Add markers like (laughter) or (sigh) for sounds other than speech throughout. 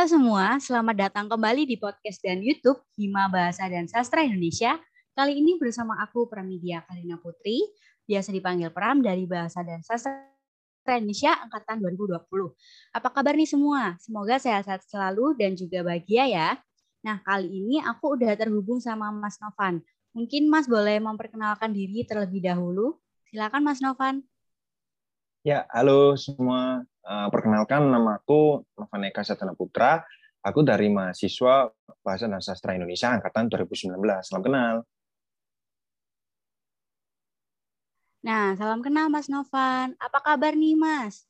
Halo semua, selamat datang kembali di podcast dan YouTube Hima Bahasa dan Sastra Indonesia. Kali ini bersama aku Pramedia Kalina Putri, biasa dipanggil Pram dari Bahasa dan Sastra Indonesia angkatan 2020. Apa kabar nih semua? Semoga sehat-sehat selalu dan juga bahagia ya. Nah, kali ini aku udah terhubung sama Mas Novan. Mungkin Mas boleh memperkenalkan diri terlebih dahulu. Silakan Mas Novan. Ya, halo semua. Uh, perkenalkan nama aku Novan Eka Satana Putra. Aku dari mahasiswa Bahasa dan Sastra Indonesia angkatan 2019. Salam kenal. Nah, salam kenal Mas Novan. Apa kabar nih, Mas?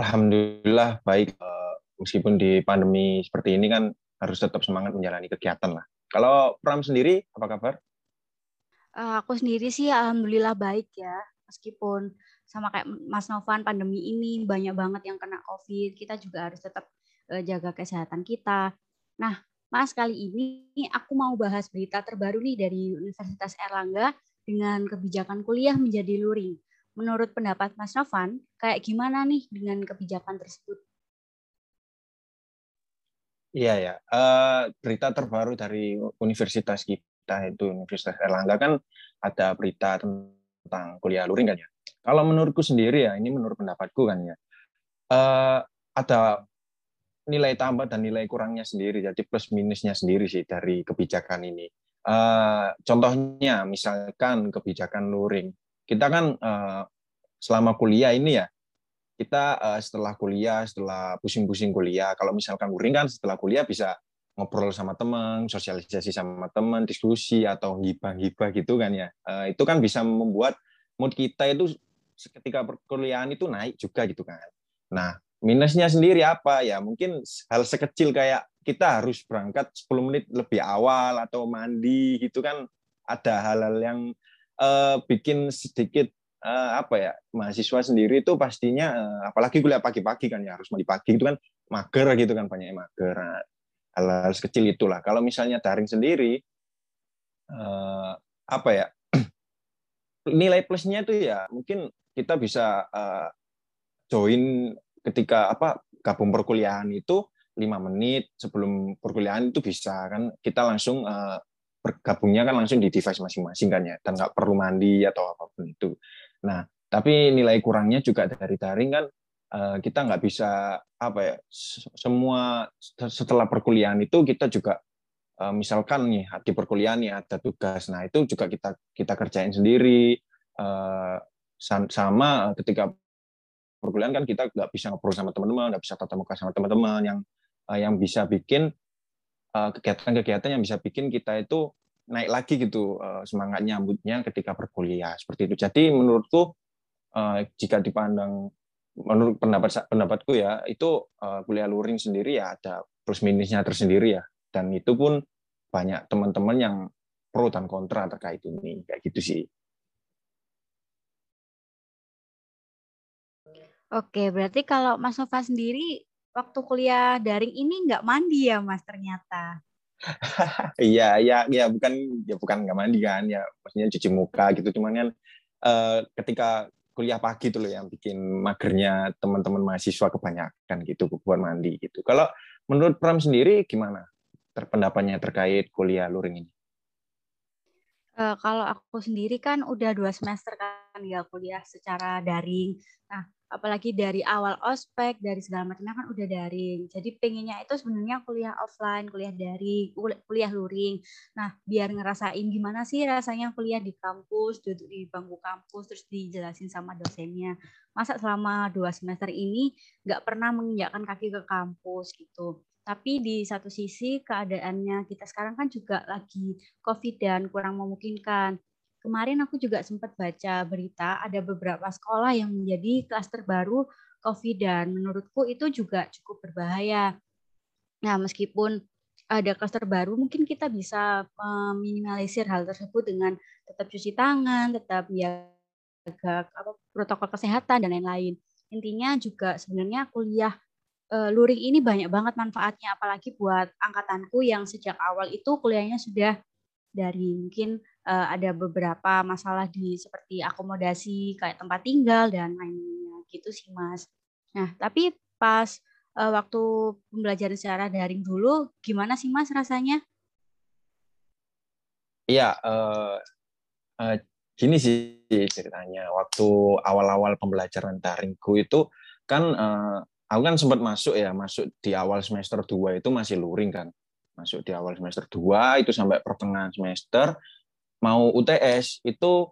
Alhamdulillah baik. Uh, meskipun di pandemi seperti ini kan harus tetap semangat menjalani kegiatan lah. Kalau Pram sendiri, apa kabar? Uh, aku sendiri sih alhamdulillah baik ya. Meskipun sama kayak Mas Novan pandemi ini banyak banget yang kena COVID, kita juga harus tetap uh, jaga kesehatan kita. Nah, Mas kali ini aku mau bahas berita terbaru nih dari Universitas Erlangga dengan kebijakan kuliah menjadi luring. Menurut pendapat Mas Novan, kayak gimana nih dengan kebijakan tersebut? Iya ya, uh, berita terbaru dari universitas kita itu Universitas Erlangga kan ada berita tentang kuliah luring kan ya. Kalau menurutku sendiri ya, ini menurut pendapatku kan ya, uh, ada nilai tambah dan nilai kurangnya sendiri, jadi plus minusnya sendiri sih dari kebijakan ini. Uh, contohnya misalkan kebijakan luring, kita kan uh, selama kuliah ini ya, kita setelah kuliah, setelah pusing-pusing kuliah, kalau misalkan luring kan setelah kuliah bisa ngobrol sama teman, sosialisasi sama teman, diskusi atau hibah-hibah gitu kan ya. Uh, itu kan bisa membuat mood kita itu ketika perkuliahan itu naik juga gitu kan. Nah, minusnya sendiri apa ya? Mungkin hal sekecil kayak kita harus berangkat 10 menit lebih awal atau mandi gitu kan ada hal-hal yang uh, bikin sedikit uh, apa ya mahasiswa sendiri itu pastinya uh, apalagi kuliah pagi-pagi kan ya harus mandi pagi itu kan mager gitu kan banyak mager. Nah, hal-hal kecil itulah. Kalau misalnya daring sendiri, eh, apa ya (clears throat) nilai plusnya itu ya mungkin kita bisa eh, join ketika apa gabung perkuliahan itu lima menit sebelum perkuliahan itu bisa kan kita langsung uh, bergabungnya kan langsung di device masing-masing kan ya dan nggak perlu mandi atau apa pun itu. Nah tapi nilai kurangnya juga dari daring kan kita nggak bisa apa ya semua setelah perkuliahan itu kita juga eh, misalkan nih di perkuliahan nih ada tugas. Nah itu juga kita kita kerjain sendiri. Eh, sama ketika perkuliahan kan kita nggak bisa ngobrol sama teman-teman nggak bisa tatap muka sama teman-teman. Yang yang bisa bikin kegiatan-kegiatan yang bisa bikin kita itu naik lagi gitu semangat nyambutnya ketika berkuliah seperti itu. Jadi menurutku jika dipandang menurut pendapat pendapatku ya itu uh, kuliah luring sendiri ya ada plus minusnya tersendiri ya dan itu pun banyak teman-teman yang pro dan kontra terkait ini kayak gitu sih. Oke, berarti kalau Mas Nova sendiri waktu kuliah daring ini nggak mandi ya Mas ternyata? (laughs) Iya, iya, ya bukan ya bukan nggak mandi kan ya, maksudnya cuci muka gitu, cuman kan uh, ketika kuliah pagi tuh loh yang bikin magernya teman-teman mahasiswa kebanyakan gitu buat mandi gitu. Kalau menurut Pram sendiri gimana terpendapatnya terkait kuliah luring ini? Uh, kalau aku sendiri kan udah dua semester kan ya kuliah secara daring. Nah, apalagi dari awal ospek dari segala macamnya kan udah daring. Jadi pengennya itu sebenarnya kuliah offline kuliah dari kuliah luring. Nah biar ngerasain gimana sih rasanya kuliah di kampus duduk di bangku kampus terus dijelasin sama dosennya. Masa selama dua semester ini nggak pernah menginjakkan kaki ke kampus gitu. Tapi di satu sisi keadaannya kita sekarang kan juga lagi covid dan kurang memungkinkan kemarin aku juga sempat baca berita ada beberapa sekolah yang menjadi klaster baru COVID dan menurutku itu juga cukup berbahaya. Nah, meskipun ada klaster baru, mungkin kita bisa meminimalisir hal tersebut dengan tetap cuci tangan, tetap menjaga protokol kesehatan dan lain-lain. Intinya juga sebenarnya kuliah e, luring ini banyak banget manfaatnya, apalagi buat angkatanku yang sejak awal itu kuliahnya sudah dari mungkin uh, ada beberapa masalah di seperti akomodasi kayak tempat tinggal dan lainnya gitu sih mas. Nah, tapi pas uh, waktu pembelajaran secara daring dulu, gimana sih Mas rasanya? Iya, uh, uh, gini sih ceritanya. Waktu awal-awal pembelajaran daringku itu kan uh, aku kan sempat masuk ya, masuk di awal semester 2 itu masih luring kan. Masuk di awal semester 2 itu sampai pertengahan semester mau UTS itu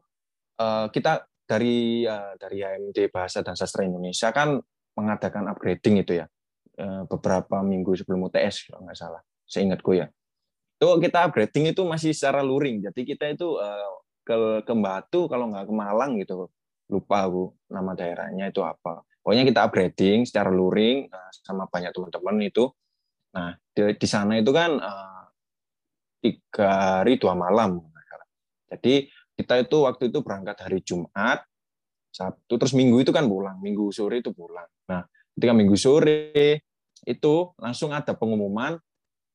uh, kita dari uh, dari HMD Bahasa dan Sastra Indonesia kan mengadakan upgrading itu ya. Uh, beberapa minggu sebelum UTS kalau nggak salah. Seingatku ya. Itu kita upgrading itu masih secara luring. Jadi kita itu uh, ke ke Batu kalau nggak ke Malang gitu. Lupa aku nama daerahnya itu apa pokoknya kita upgrading secara luring uh, sama banyak teman-teman itu nah di, di sana itu kan uh, tiga hari dua malam jadi kita itu waktu itu berangkat hari Jumat Sabtu terus Minggu itu kan pulang. Minggu sore itu pulang. Nah ketika Minggu sore itu langsung ada pengumuman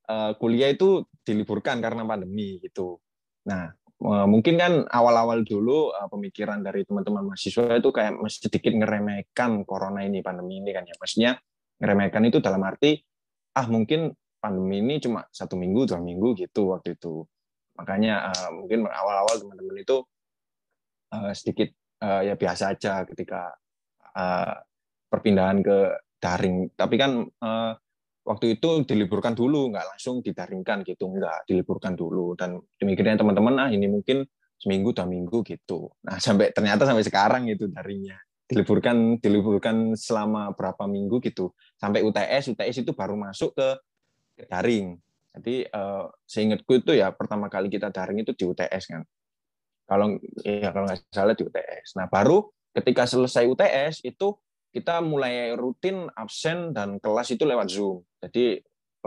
uh, kuliah itu diliburkan karena pandemi gitu. Nah Eh, mungkin kan awal-awal dulu uh, pemikiran dari teman-teman mahasiswa itu kayak sedikit ngeremehkan corona ini pandemi ini kan ya. Maksudnya ngeremehkan itu dalam arti ah mungkin pandemi ini cuma satu minggu dua minggu gitu waktu itu makanya uh, mungkin awal-awal teman-teman itu uh, sedikit uh, ya biasa aja ketika uh, perpindahan ke daring tapi kan uh, waktu itu diliburkan dulu, nggak langsung didaringkan gitu, nggak diliburkan dulu. Dan demikian teman-teman, ah ini mungkin seminggu dua minggu gitu. Nah sampai ternyata sampai sekarang itu daringnya diliburkan diliburkan selama berapa minggu gitu sampai UTS UTS itu baru masuk ke daring. Jadi uh, seingatku itu ya pertama kali kita daring itu di UTS kan. Kalau ya kalau nggak salah di UTS. Nah baru ketika selesai UTS itu kita mulai rutin absen dan kelas itu lewat Zoom. Jadi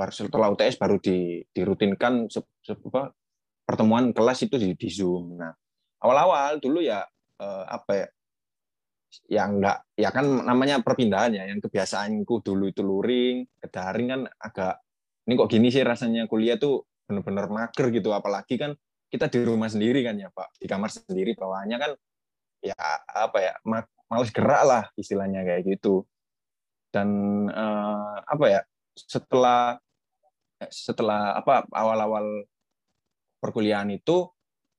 setelah UTS baru di, dirutinkan se, se, apa, pertemuan kelas itu di, di Zoom. Nah, awal-awal dulu ya eh, apa ya? yang enggak ya kan namanya perpindahan ya yang kebiasaanku dulu itu luring ke daring kan agak ini kok gini sih rasanya kuliah tuh bener-bener mager gitu. Apalagi kan kita di rumah sendiri kan ya Pak. Di kamar sendiri bawaannya kan ya apa ya males gerak lah istilahnya kayak gitu. Dan uh, apa ya setelah setelah apa awal-awal perkuliahan itu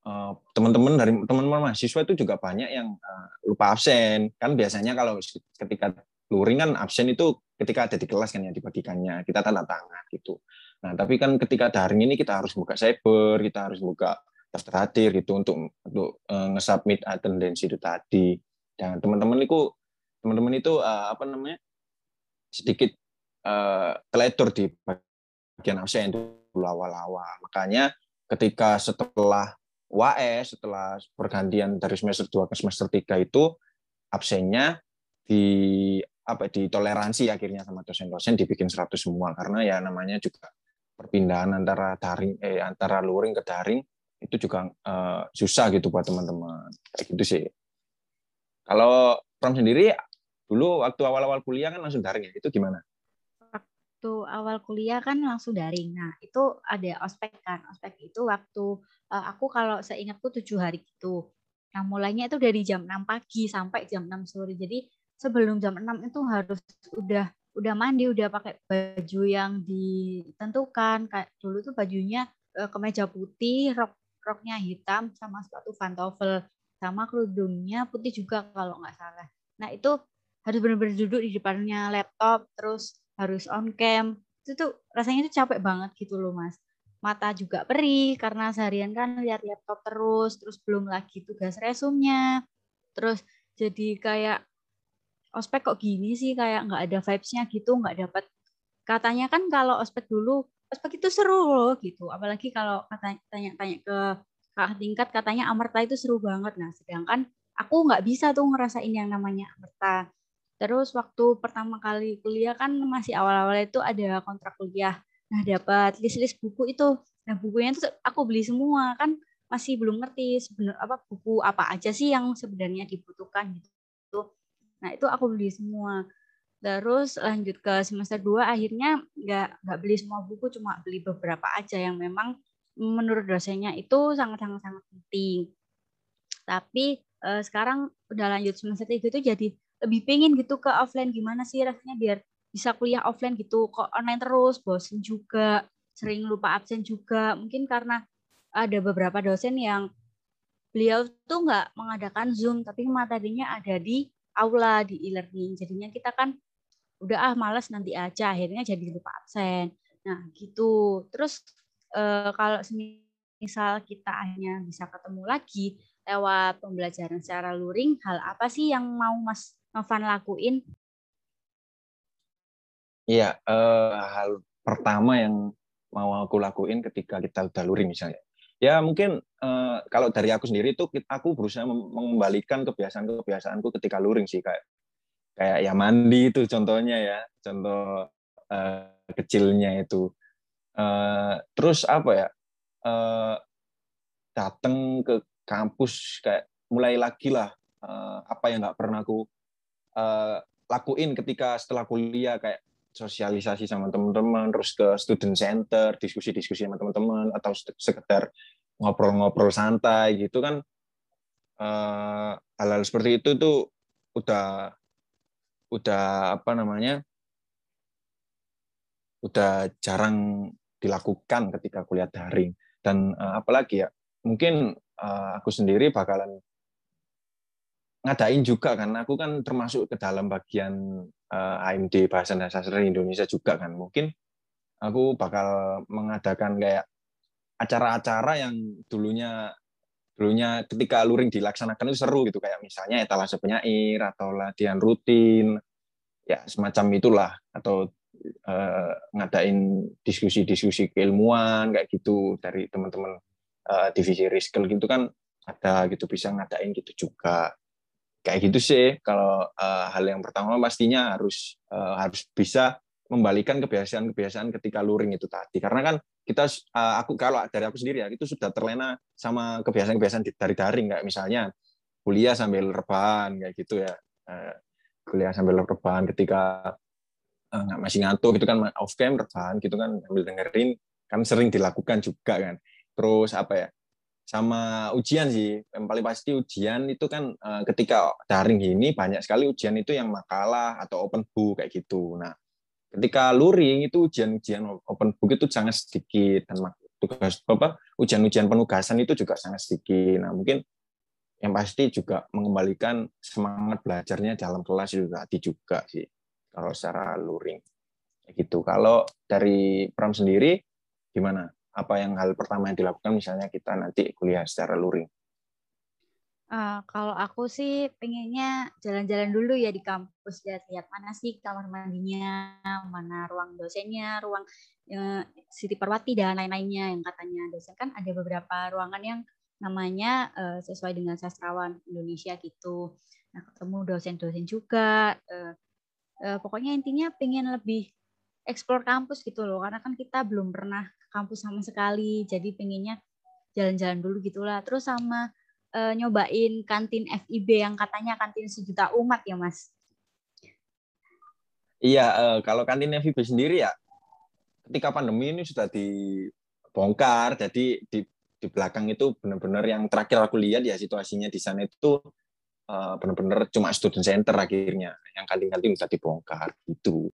uh, teman-teman dari teman-teman mahasiswa itu juga banyak yang uh, lupa absen. Kan biasanya kalau ketika luring kan absen itu ketika ada di kelas kan ya dibagikannya kita tanda tangan gitu nah tapi kan ketika daring ini kita harus buka cyber kita harus buka daftar hadir gitu untuk untuk uh, nge-submit attendance itu tadi dan teman-teman itu teman-teman itu uh, apa namanya sedikit uh, teledor di bagian absen dulu awal-awal. Makanya ketika setelah UAS, setelah pergantian dari semester 2 ke semester 3 itu absennya di apa ditoleransi akhirnya sama dosen-dosen dibikin 100 semua karena ya namanya juga perpindahan antara daring eh antara luring ke daring itu juga uh, susah gitu buat teman-teman kayak gitu sih kalau Pram sendiri dulu waktu awal-awal kuliah kan langsung daring ya, itu gimana? Waktu awal kuliah kan langsung daring. Nah, itu ada ospek kan. Ospek itu waktu uh, aku kalau seingatku tujuh hari gitu. Nah, mulainya itu dari jam 6 pagi sampai jam 6 sore. Jadi sebelum jam 6 itu harus udah udah mandi, udah pakai baju yang ditentukan. Kayak dulu tuh bajunya uh, kemeja putih, rok roknya hitam sama sepatu pantofel sama kerudungnya putih juga kalau nggak salah. Nah itu harus benar-benar duduk di depannya laptop, terus harus on cam. Itu tuh rasanya itu capek banget gitu loh mas. Mata juga perih karena seharian kan lihat laptop terus, terus belum lagi tugas resumnya. Terus jadi kayak ospek kok gini sih kayak nggak ada vibes-nya gitu, nggak dapat. Katanya kan kalau ospek dulu, ospek itu seru loh gitu. Apalagi kalau tanya-tanya ke kakak tingkat katanya Amerta itu seru banget. Nah, sedangkan aku nggak bisa tuh ngerasain yang namanya Amerta. Terus waktu pertama kali kuliah kan masih awal-awal itu ada kontrak kuliah. Nah, dapat list-list buku itu. Nah, bukunya itu aku beli semua kan masih belum ngerti sebenarnya apa buku apa aja sih yang sebenarnya dibutuhkan gitu. Nah, itu aku beli semua. Terus lanjut ke semester 2 akhirnya nggak nggak beli semua buku cuma beli beberapa aja yang memang menurut dosennya itu sangat-sangat sangat penting. Tapi eh, sekarang udah lanjut semester tiga itu jadi lebih pengen gitu ke offline. Gimana sih rasanya biar bisa kuliah offline gitu? Kok online terus? Bosen juga? Sering lupa absen juga? Mungkin karena ada beberapa dosen yang beliau tuh nggak mengadakan zoom tapi materinya ada di aula di e-learning jadinya kita kan udah ah malas nanti aja. Akhirnya jadi lupa absen. Nah gitu. Terus eh, kalau misal kita hanya bisa ketemu lagi lewat pembelajaran secara luring hal apa sih yang mau Mas Novan lakuin? Iya, eh, hal pertama yang mau aku lakuin ketika kita udah luring misalnya. Ya mungkin eh, kalau dari aku sendiri itu aku berusaha mengembalikan kebiasaan-kebiasaanku ketika luring sih kayak kayak ya mandi itu contohnya ya, contoh eh, kecilnya itu. Eh, terus apa ya? Eh, datang ke kampus kayak mulai lagi lah eh, apa yang nggak pernah aku eh, lakuin ketika setelah kuliah kayak sosialisasi sama teman-teman, terus ke student center, diskusi-diskusi sama teman-teman, atau sekedar ngobrol-ngobrol santai gitu kan eh, hal-hal seperti itu tuh udah udah apa namanya udah jarang dilakukan ketika kuliah daring. Dan uh, apalagi ya mungkin uh, aku sendiri bakalan ngadain juga kan. Aku kan termasuk ke dalam bagian uh, eh, AMD Bahasa dan Sastra Indonesia juga kan. Mungkin aku bakal mengadakan kayak acara-acara yang dulunya dulunya ketika luring dilaksanakan itu seru gitu. Kayak misalnya etalase penyair atau latihan rutin. Ya semacam itulah. Atau uh, ngadain diskusi-diskusi keilmuan kayak gitu dari teman-teman uh, divisi riskel gitu kan ada gitu bisa ngadain gitu juga kayak gitu sih. Kalau uh, hal yang pertama pastinya harus uh, harus bisa membalikan kebiasaan-kebiasaan ketika luring itu tadi. Karena kan kita uh, aku kalau dari aku sendiri ya itu sudah terlena sama kebiasaan-kebiasaan dari daring. Kayak misalnya kuliah sambil rebahan kayak gitu ya. Uh, kuliah sambil rebahan ketika uh, masih ngantuk gitu kan off cam rebahan gitu kan sambil dengerin kan sering dilakukan juga kan. Terus apa ya sama ujian sih. Yang paling pasti ujian itu kan uh, ketika daring ini banyak sekali ujian itu yang makalah atau open book kayak gitu. Nah, ketika luring itu ujian-ujian open book itu sangat sedikit dan tugas apa ujian-ujian penugasan itu juga sangat sedikit. Nah, mungkin yang pasti juga mengembalikan semangat belajarnya dalam kelas juga tadi juga sih kalau secara luring gitu. Kalau dari Pram sendiri gimana? Apa yang hal pertama yang dilakukan misalnya kita nanti kuliah secara luring? Uh, kalau aku sih pengennya jalan-jalan dulu ya di kampus lihat-lihat mana sih kamar mandinya, mana ruang dosennya, ruang uh, Siti Perwati dan lain-lainnya yang katanya dosen kan ada beberapa ruangan yang namanya uh, sesuai dengan sastrawan Indonesia gitu. Nah ketemu dosen-dosen juga. Uh, uh, pokoknya intinya pengen lebih explore kampus gitu loh karena kan kita belum pernah ke kampus sama sekali jadi pengennya jalan-jalan dulu gitulah terus sama uh, nyobain kantin FIB yang katanya kantin sejuta umat ya mas? Iya uh, kalau kantin FIB sendiri ya ketika pandemi ini sudah dibongkar jadi di di belakang itu benar-benar yang terakhir aku lihat ya situasinya di sana itu uh, benar-benar cuma student center akhirnya yang kantin-kantin sudah dibongkar itu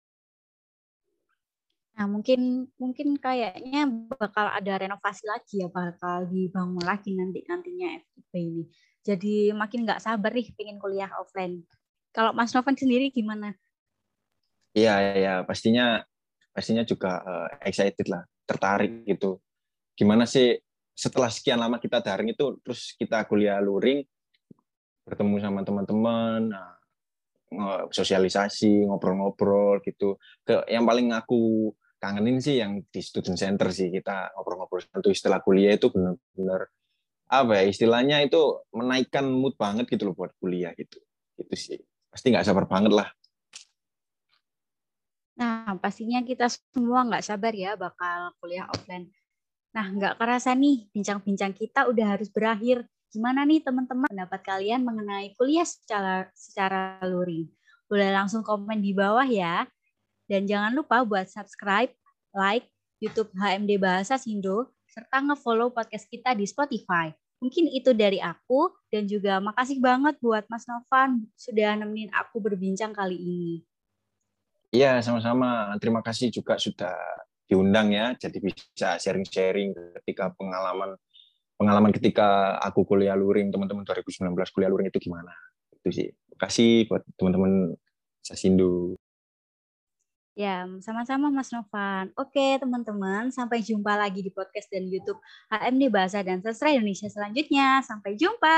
Nah, mungkin mungkin kayaknya bakal ada renovasi lagi ya, bakal dibangun lagi nanti nantinya FIP ini. Jadi makin nggak sabar nih pengen kuliah offline. Kalau Mas Novan sendiri gimana? Iya, ya, pastinya pastinya juga uh, excited lah, tertarik gitu. Gimana sih setelah sekian lama kita daring itu terus kita kuliah luring bertemu sama teman-teman, nah, sosialisasi, ngobrol-ngobrol gitu. Ke yang paling aku kangenin sih yang di student center sih kita ngobrol-ngobrol santuy. Setelah kuliah itu benar-benar apa ya istilahnya itu menaikkan mood banget gitu loh buat kuliah gitu. Itu sih. Pasti nggak sabar banget lah. Nah pastinya kita semua nggak sabar ya bakal kuliah offline. Nah nggak kerasa nih bincang-bincang kita udah harus berakhir. Gimana nih teman-teman pendapat kalian mengenai kuliah secara secara luring? Boleh langsung komen di bawah ya dan jangan lupa buat subscribe, like YouTube HMD Bahasa Sindo, serta nge-follow podcast kita di Spotify. Mungkin itu dari aku dan juga makasih banget buat Mas Novan sudah nemenin aku berbincang kali ini. Iya, sama-sama. Terima kasih juga sudah diundang ya, jadi bisa sharing-sharing ketika pengalaman pengalaman ketika aku kuliah luring, teman-teman 2019 kuliah luring itu gimana. Itu sih. Terima kasih buat teman-teman Sasindu. Ya, sama-sama Mas Novan. Oke, teman-teman, sampai jumpa lagi di podcast dan YouTube HMD Bahasa dan Sastra Indonesia selanjutnya. Sampai jumpa.